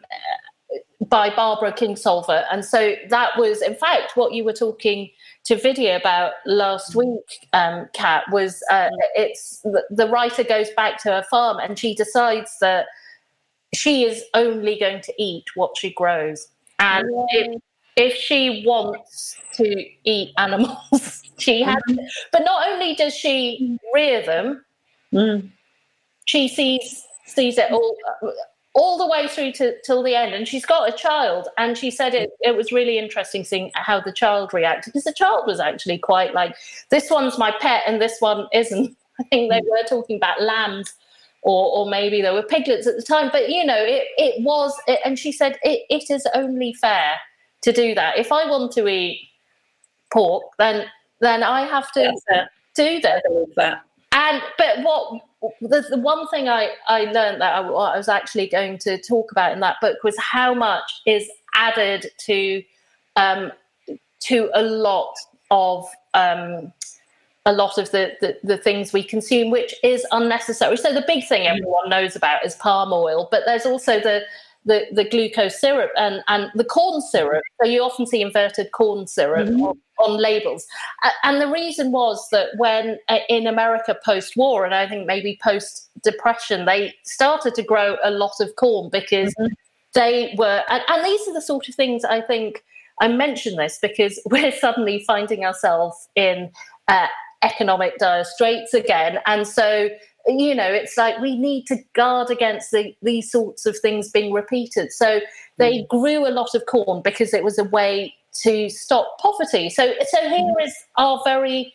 by Barbara Kingsolver. And so that was, in fact, what you were talking to Vidya about last week, um, Kat, was uh, it's the, the writer goes back to her farm and she decides that she is only going to eat what she grows. And if, if she wants to eat animals, she has. Mm. But not only does she rear them, mm. she sees sees it all all the way through to till the end. And she's got a child, and she said it it was really interesting seeing how the child reacted because the child was actually quite like, "This one's my pet, and this one isn't." I think they were talking about lambs or, or maybe there were piglets at the time. But you know, it, it was, it, and she said it, it is only fair to do that. If I want to eat pork, then then I have to do that. And but what the, the one thing I, I learned that I, I was actually going to talk about in that book was how much is added to um, to a lot of um, a lot of the, the, the, things we consume, which is unnecessary. So the big thing mm. everyone knows about is palm oil, but there's also the the, the glucose syrup and, and the corn syrup. So you often see inverted corn syrup mm-hmm. on, on, labels. And the reason was that when uh, in America post war, and I think maybe post depression, they started to grow a lot of corn because mm-hmm. they were, and, and these are the sort of things I think. I mention this because we're suddenly finding ourselves in uh, economic dire straits again. And so, you know, it's like we need to guard against the, these sorts of things being repeated. So they mm. grew a lot of corn because it was a way to stop poverty. So, so here mm. is our very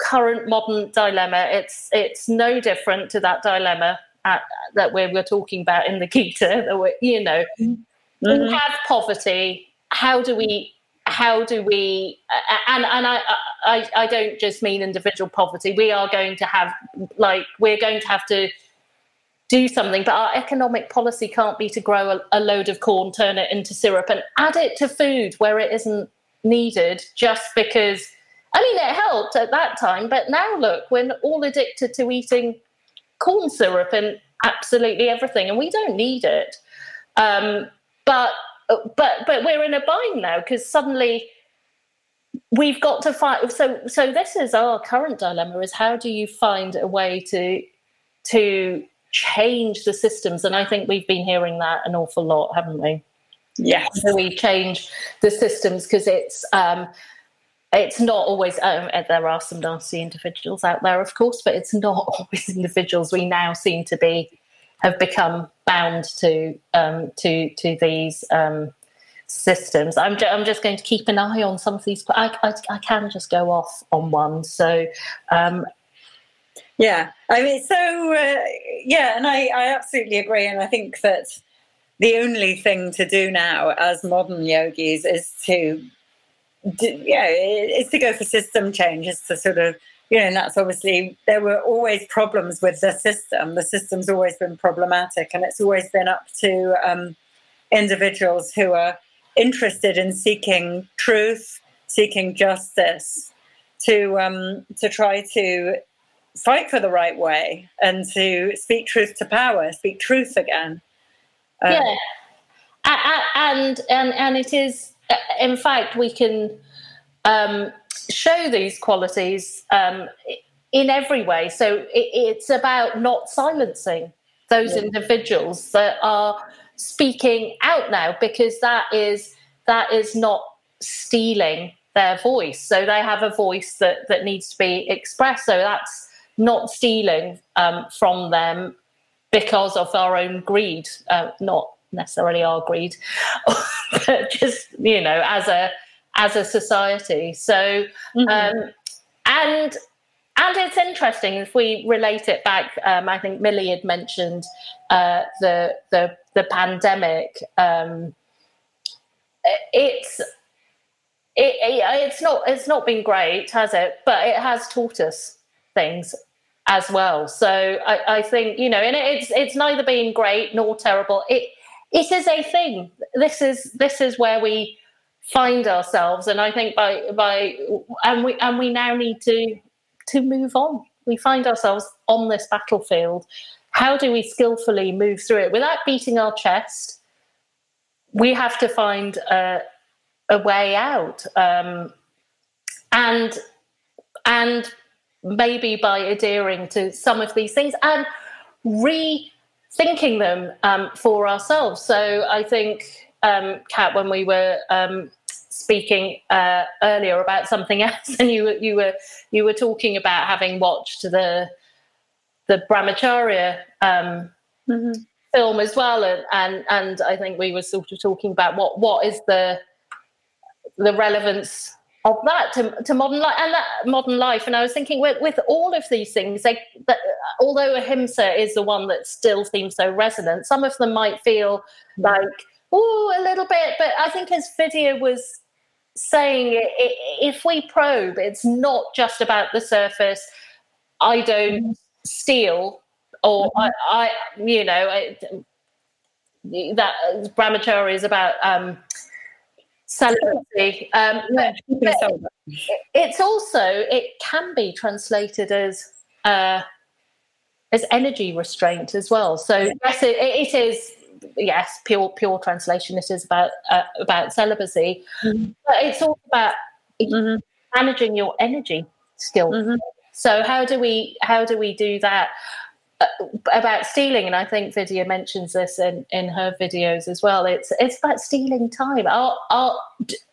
current modern dilemma. It's it's no different to that dilemma at, that we were talking about in the Gita. That we, you know, mm-hmm. we have poverty. How do we how do we and and I, I i don't just mean individual poverty. We are going to have like we're going to have to do something but our economic policy can't be to grow a, a load of corn turn it into syrup and add it to food where it isn't needed just because i mean it helped at that time but now look we're all addicted to eating corn syrup and absolutely everything and we don't need it. Um, but but but we're in a bind now because suddenly we've got to find so so this is our current dilemma is how do you find a way to to change the systems? And i think we've been hearing that an awful lot haven't we? Yes. So we change the systems? Because it's um it's not always um, there are some nasty individuals out there of course but it's not always individuals we now seem to be have become bound to um, to to these um, systems. I'm, ju- I'm just going to keep an eye on some of these. I, I, I can just go off on one. So, um, yeah, I mean, so uh, yeah, and I, I absolutely agree. And I think that the only thing to do now as modern yogis is to, do, yeah, is to go for system change. changes to sort of you know, and that's obviously there were always problems with the system. The system's always been problematic, and it's always been up to um, individuals who are interested in seeking truth, seeking justice, to um, to try to fight for the right way and to speak truth to power, speak truth again. Um, yeah, and and and it is, in fact, we can. Um, show these qualities um, in every way. So it, it's about not silencing those yeah. individuals that are speaking out now because that is that is not stealing their voice. So they have a voice that that needs to be expressed. So that's not stealing um, from them because of our own greed, uh, not necessarily our greed, but just you know as a as a society. So mm-hmm. um, and and it's interesting if we relate it back. Um, I think Millie had mentioned uh, the the the pandemic. Um, it's it, it, it's not it's not been great, has it? But it has taught us things as well. So I, I think you know, and it's it's neither been great nor terrible. It it is a thing. This is this is where we find ourselves, and I think by by and we and we now need to to move on. We find ourselves on this battlefield. How do we skillfully move through it without beating our chest? We have to find a, a way out, um, and and maybe by adhering to some of these things and rethinking them um, for ourselves. So I think, um, Kat, when we were um, speaking uh, earlier about something else, and you you were you were talking about having watched the the Brahmacharya um, mm-hmm. film as well, and, and and I think we were sort of talking about what what is the the relevance of that to, to modern life and that modern life. And I was thinking with, with all of these things, they, that, although ahimsa is the one that still seems so resonant, some of them might feel like, oh, a little bit. But I think as Vidya was saying, if we probe, it's not just about the surface. I don't steal, or mm-hmm. I, I, you know, that brahmacharya is about um, celibacy. Um, it's also it can be translated as uh, as energy restraint as well. So yes, it, it is yes pure pure translation. It is about uh, about celibacy, mm-hmm. but it's all about mm-hmm. managing your energy skill. So how do we how do we do that? Uh, about stealing, and I think Vidya mentions this in, in her videos as well. It's it's about stealing time. Are are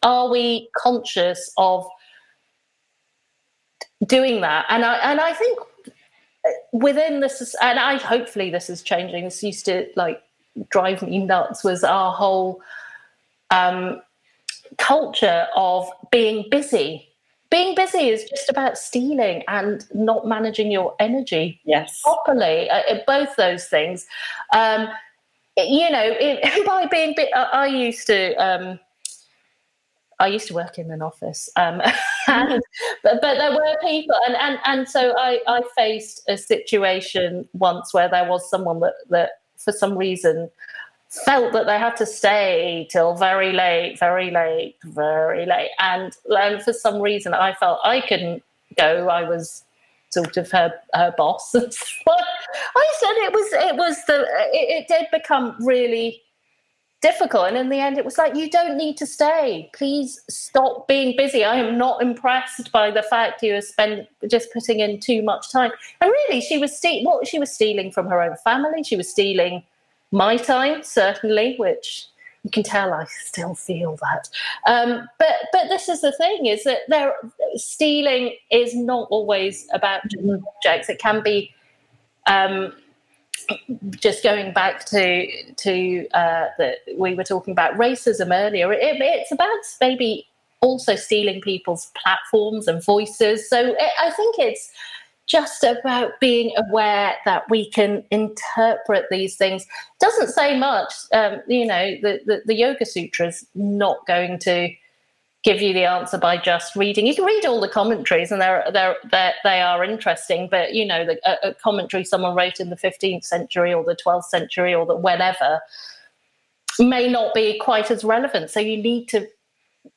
are we conscious of doing that? And I and I think within this, and I hopefully this is changing. This used to like drive me nuts. Was our whole um, culture of being busy being busy is just about stealing and not managing your energy yes. properly uh, uh both those things. Um, you know it, by being bit uh, i used to um, I used to work in an office, um, and, but, but there were people, and, and, and so I, I faced a situation once where there was someone that, that for some reason felt that they had to stay till very late, very late, very late. And, and for some reason, I felt I couldn't go. I was sort of her, her boss. I said it was it was the it, it, did become really difficult. And in the end, it was like you don't need to stay. Please stop being busy. I am not impressed by the fact you have spent just putting in too much time. And really, she was ste- what she was stealing from her own family. She was stealing my time, certainly, which you can tell I still feel that. Um, but but this is the thing: is that there stealing is not always about objects. It can be. Um, just going back to to uh, that we were talking about racism earlier, it, it's about maybe also stealing people's platforms and voices. So it, I think it's just about being aware that we can interpret these things. Doesn't say much. Um, you know, the, the, the Yoga Sutra is not going to give you the answer by just reading. You can read all the commentaries, and they're, they're, they're they are interesting. But you know, the, a, a, commentary someone wrote in the 15th century or the 12th century or the whenever may not be quite as relevant. So you need to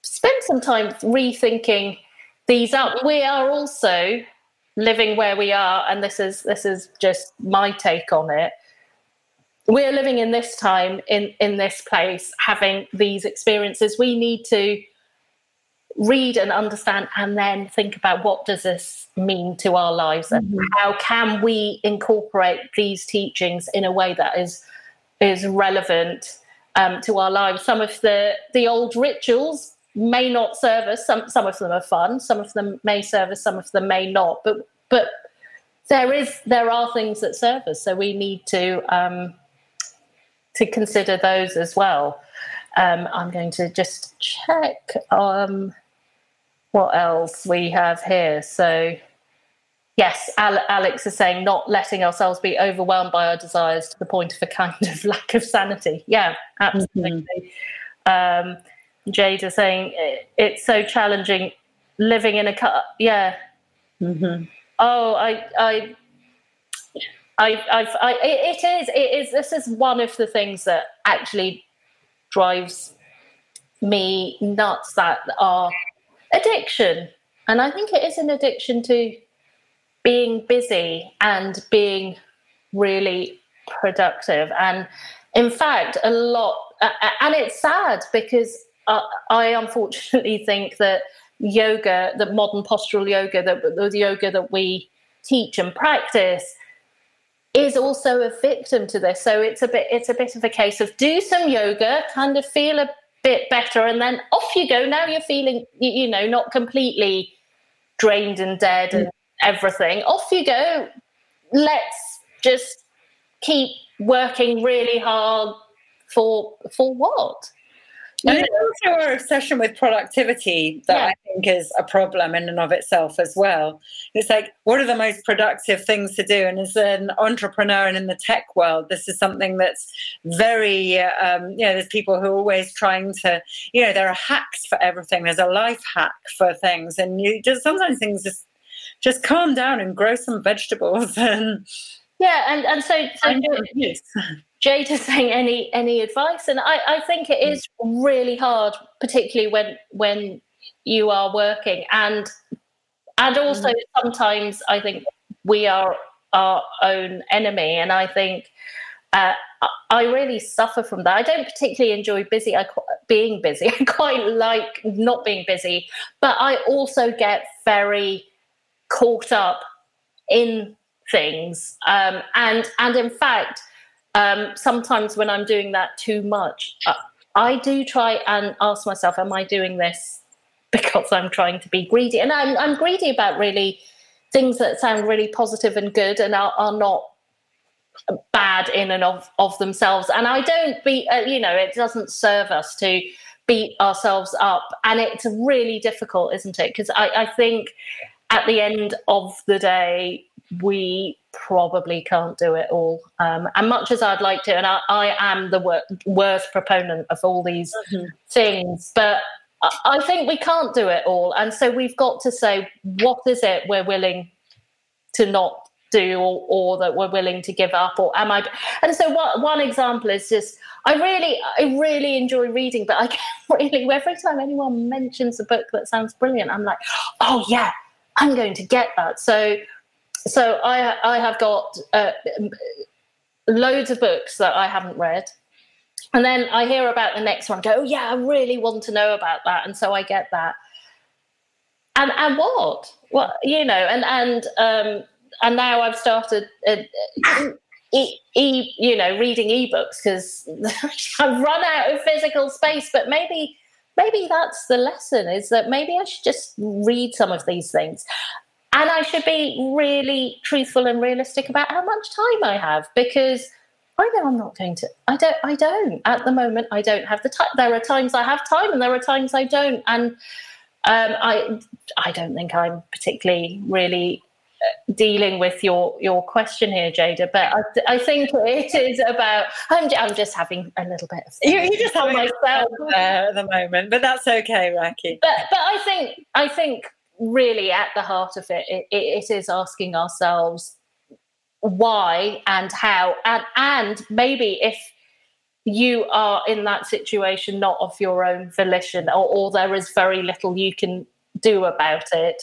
spend some time rethinking these up. We are also living where we are, and this is this is just my take on it. We're living in this time, in in this place, having these experiences. We need to read and understand, and then think about what does this mean to our lives, and mm-hmm. how can we incorporate these teachings in a way that is is relevant um, to our lives. Some of the the old rituals may not serve us. Some some of them are fun. Some of them may serve us. Some of them may not. But but there is there are things that serve us. So we need to um, to consider those as well. Um, I'm going to just check um, what else we have here. So, yes, Alex is saying not letting ourselves be overwhelmed by our desires to the point of a kind of lack of sanity. Yeah, absolutely. Mm-hmm. Um, Jade is saying it's so challenging living in a car. Yeah. Mm-hmm. Oh, I, I, I, I've, I, it is, it is. This is one of the things that actually drives me nuts. That are addiction, and I think it is an addiction to being busy and being really productive. And in fact, a lot, and it's sad because I, I unfortunately think that yoga, the modern postural yoga, that the yoga that we teach and practice, is also a victim to this. So it's a bit it's a bit of a case of do some yoga, kind of feel a bit better, and then off you go. Now you're feeling you know not completely drained and dead and everything. Off you go. Let's just keep working really hard for for what? And it's also our obsession with productivity that yeah. I think is a problem in and of itself as well. It's like, what are the most productive things to do? And as an entrepreneur and in the tech world, this is something that's very, um, you know, there's people who are always trying to, you know, there are hacks for everything. There's a life hack for things. And you just sometimes things just, just calm down and grow some vegetables and, yeah, and and so, so Jade is saying any any advice, and I, I think it is really hard, particularly when when you are working, and and also mm. sometimes I think we are our own enemy, and I think uh, I really suffer from that. I don't particularly enjoy busy. I being busy. I quite like not being busy, but I also get very caught up in things, um, and and in fact um, sometimes when I'm doing that too much, uh, I do try and ask myself, am I doing this because I'm trying to be greedy? And I'm, I'm greedy about really things that sound really positive and good and are, are not bad in and of, of themselves. And I don't be, uh, you know, it doesn't serve us to beat ourselves up. And it's really difficult, isn't it? Because I, I think at the end of the day, we probably can't do it all. Um, and much as I'd like to, and I, I am the wor- worst proponent of all these mm-hmm. things, but I think we can't do it all. And so we've got to say, what is it we're willing to not do or, or that we're willing to give up or am I and so what, one example is just I really I really enjoy reading but I can't really every time anyone mentions a book that sounds brilliant I'm like oh yeah I'm going to get that so so I I have got uh, loads of books that I haven't read, and then I hear about the next one. Go, oh, yeah, I really want to know about that, and so I get that. And and what? What you know? And and um, and now I've started. Uh, E, you know reading ebooks because I've run out of physical space but maybe maybe that's the lesson is that maybe I should just read some of these things and I should be really truthful and realistic about how much time I have because I know I'm not going to. I don't. I don't at the moment. I don't have the time. There are times I have time, and there are times I don't. And um, I, I don't think I'm particularly really uh, dealing with your your question here, Jada. But I, I think it is about. I'm, I'm just having a little bit of. You're, you're just having myself there at the moment, but that's okay, Raki. But but I think I think really at the heart of it, it, it is asking ourselves why and how and and maybe if you are in that situation not of your own volition or, or there is very little you can do about it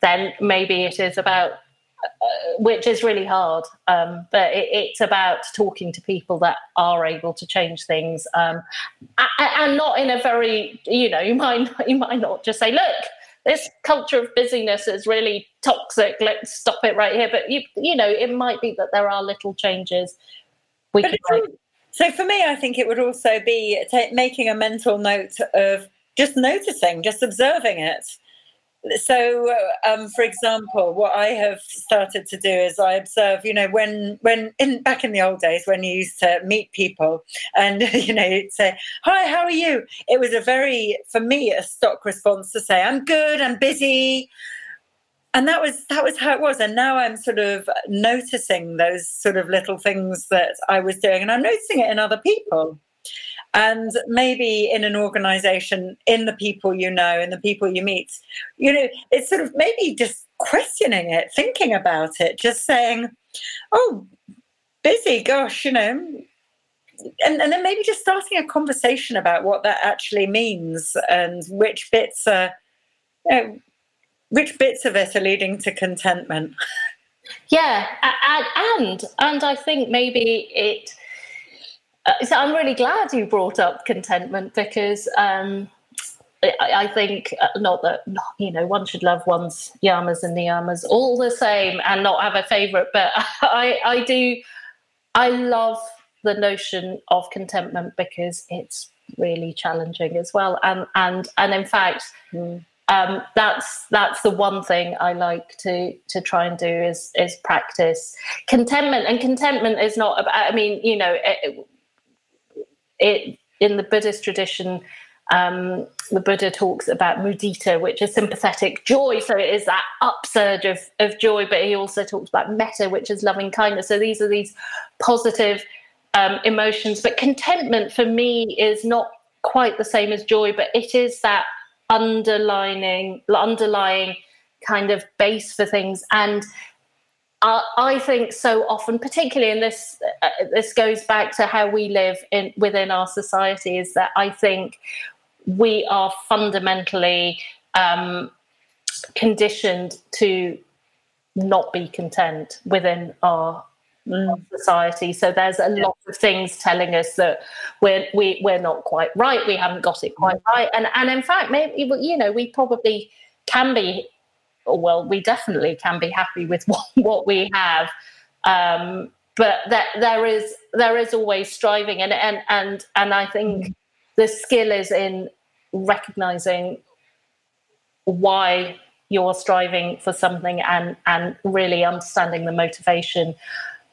then maybe it is about uh, which is really hard um, but it, it's about talking to people that are able to change things um, and, and not in a very you know you might you might not just say look this culture of busyness is really toxic. Let's stop it right here. But you, you know, it might be that there are little changes we but can. So for me, I think it would also be t- making a mental note of just noticing, just observing it. So um, for example what i have started to do is i observe you know when when in back in the old days when you used to meet people and you know you'd say hi how are you? It was a very for me a stock response to say i'm good i'm busy. And that was that was how it was. And now i'm sort of noticing those sort of little things that i was doing. And i'm noticing it in other people and maybe in an organization in the people you know in the people you meet you know it's sort of maybe just questioning it thinking about it just saying oh busy gosh you know and, and then maybe just starting a conversation about what that actually means and which bits are you know, which bits of it are leading to contentment. Yeah and and, and i think maybe it so I'm really glad you brought up contentment because um, I, I, think uh, not that you know one should love one's yamas and niyamas all the same and not have a favorite, but I, I do I love the notion of contentment because it's really challenging as well, and and and in fact. Mm. Um, that's that's the one thing I like to to try and do is is practice contentment and contentment is not about I mean you know it, it in the Buddhist tradition, um, the Buddha talks about mudita, which is sympathetic joy. So it is that upsurge of, of joy, but he also talks about metta, which is loving kindness. So these are these positive um, emotions. But contentment for me is not quite the same as joy, but it is that underlining, underlying kind of base for things. And uh, I think so often, particularly in this, uh, this goes back to how we live in within our society, is that I think we are fundamentally um, conditioned to not be content within our society. So there's a lot of things telling us that we're we, we're not quite right. We haven't got it quite right, and and in fact, maybe you know we probably can be well, we definitely can be happy with what, what we have. Um, but that there is there is always striving and and and and I think mm. the skill is in recognizing why you're striving for something and and really understanding the motivation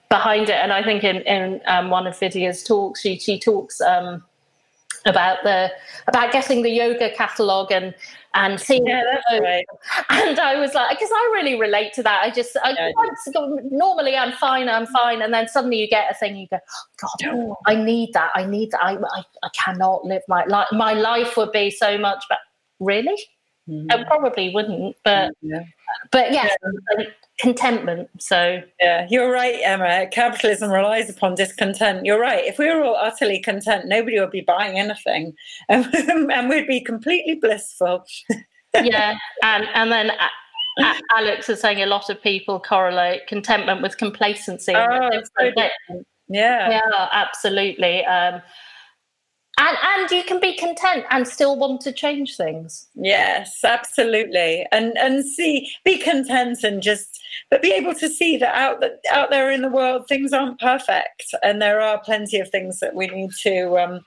behind it. And I think in in um, one of Vidya's talks, she she talks um, about the about getting the yoga catalog and and seeing yeah, right. and I was like because I really relate to that I just I, yeah. normally I'm fine I'm fine and then suddenly you get a thing you go oh, God I need that I need that I, I, I cannot live my life my life would be so much but really mm-hmm. I probably wouldn't but yeah. But yes yeah contentment. So yeah, you're right, Emma. Capitalism relies upon discontent. You're right. If we were all utterly content, nobody would be buying anything, and we'd be completely blissful. yeah, and and then. Alex is saying a lot of people correlate contentment with complacency. Oh, so yeah, yeah, absolutely. Um, and and you can be content and still want to change things yes absolutely and and see be content and just but be able to see that out out there in the world things aren't perfect and there are plenty of things that we need to um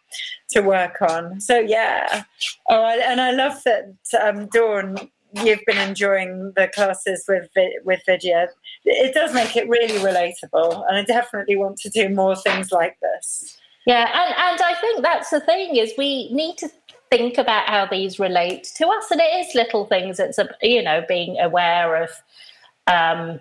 to work on so yeah oh and i love that um dawn you've been enjoying the classes with with Vidya. It does make it really relatable, and I definitely want to do more things like this. Yeah, and, and I think that's the thing is we need to think about how these relate to us, and it is little things. It's a you know being aware of um,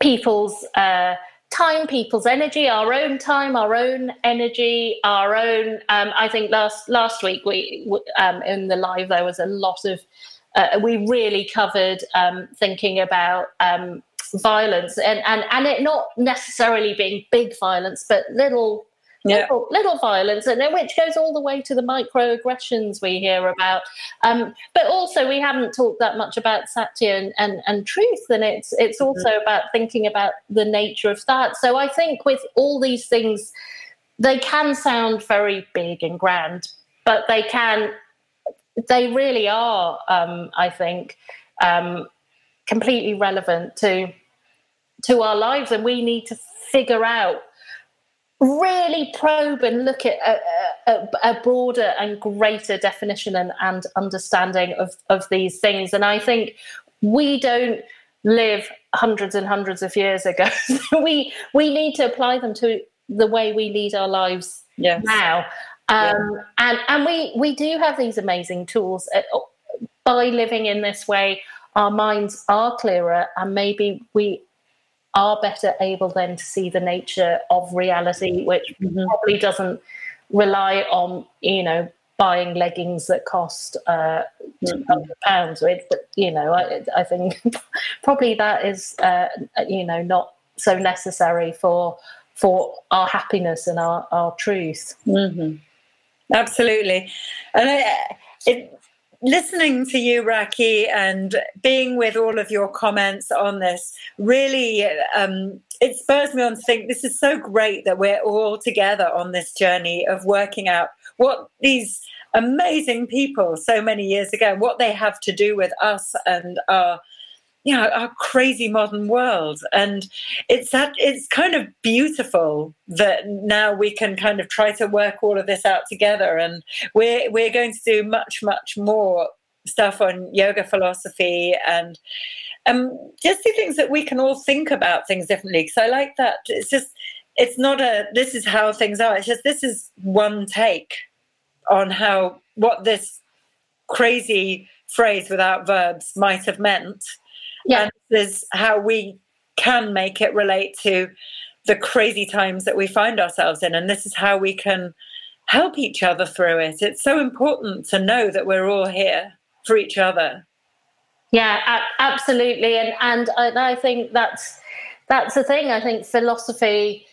people's uh, time, people's energy, our own time, our own energy, our own. Um, I think last last week we um, in the live there was a lot of. Uh, we really covered um, thinking about um, violence and, and and it not necessarily being big violence, but little yeah. little, little violence, and which goes all the way to the microaggressions we hear about. Um, but also, we haven't talked that much about satya and, and, and truth, and it's it's mm-hmm. also mm-hmm. about thinking about the nature of that. So I think with all these things, they can sound very big and grand, but they can, they really are. Um, I think. Um, completely relevant to to our lives and we need to figure out really probe and look at a, a, a broader and greater definition and, and understanding of, of these things. And I think we don't live hundreds and hundreds of years ago. we we need to apply them to the way we lead our lives yes. now. Um, yeah. And and we we do have these amazing tools uh, by living in this way. Our minds are clearer, and maybe we are better able then to see the nature of reality, which mm-hmm. probably doesn't rely on you know buying leggings that cost uh, mm-hmm. pounds with. But you know, I, I think probably that is uh, you know not so necessary for for our happiness and our our truth. Mm-hmm. Absolutely, and I, it, listening to you, Raki, and being with all of your comments on this really um, it spurs me on to think this is so great that we're all together on this journey of working out what these amazing people so many years ago, what they have to do with us and our you know our crazy modern world and it's that it's kind of beautiful that now we can kind of try to work all of this out together and we're we're going to do much much more stuff on yoga philosophy and um, just the things that we can all think about things differently. Because I like that. It's just, it's not a, this is how things are. It's just, this is one take on how, what this crazy phrase without verbs might have meant. Yeah. And this is how we can make it relate to the crazy times that we find ourselves in. And this is how we can help each other through it. It's so important to know that we're all here for each other. Yeah, absolutely, and and I think that's that's the thing. I think philosophy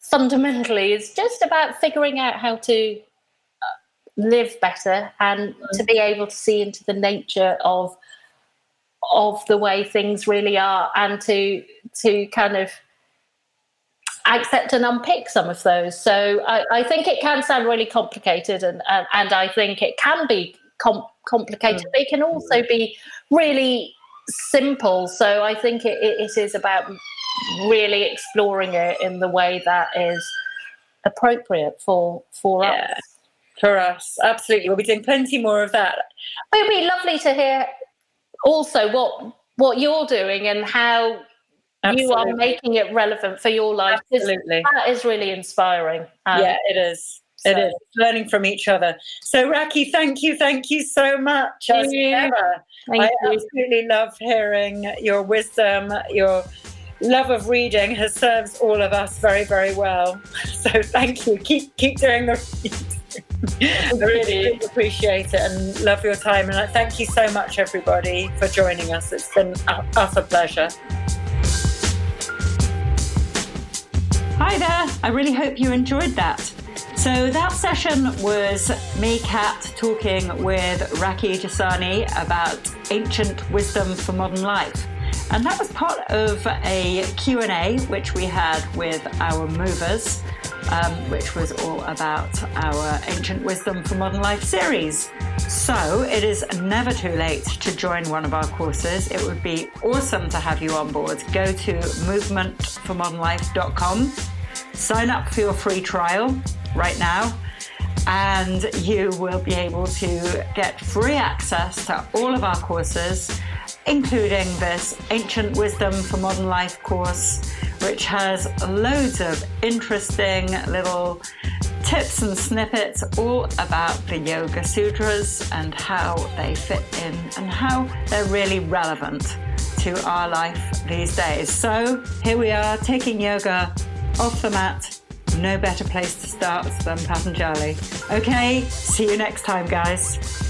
fundamentally is just about figuring out how to uh, live better and mm-hmm. to be able to see into the nature of of the way things really are and to to kind of accept and unpick some of those so i, I think it can sound really complicated and, and, and i think it can be com- complicated. Mm. They can also be really simple. So I think it, it is about really exploring it in the way that is appropriate for for yeah, us. For us, absolutely. We'll be doing plenty more of that. It would be lovely to hear also what what you're doing and how Absolutely. you are making it relevant for your life. Absolutely. That is really inspiring. Um, yeah, it is. So. It is learning from each other. So, Raki, thank you, thank you so much. Thank you. Thank I you. absolutely love hearing your wisdom, your love of reading has served all of us very, very well. So, thank you. Keep keep doing the. I really, appreciate it and love your time. And I thank you so much, everybody, for joining us. It's been a utter pleasure. Hi there. I really hope you enjoyed that. So that session was me, Kat, talking with Raki Jasani about ancient wisdom for modern life. And that was part of a Q&A which we had with our movers, um, which was all about our Ancient Wisdom for Modern Life series. So it is never too late to join one of our courses. It would be awesome to have you on board. Go to movementformodernlife.com, sign up for your free trial right now. And you will be able to get free access to all of our courses, including this Ancient Wisdom for Modern Life course, which has loads of interesting little tips and snippets all about the Yoga Sutras and how they fit in and how they're really relevant to our life these days. So here we are taking yoga off the mat no better place to start than Patanjali. Okay, see you next time, guys.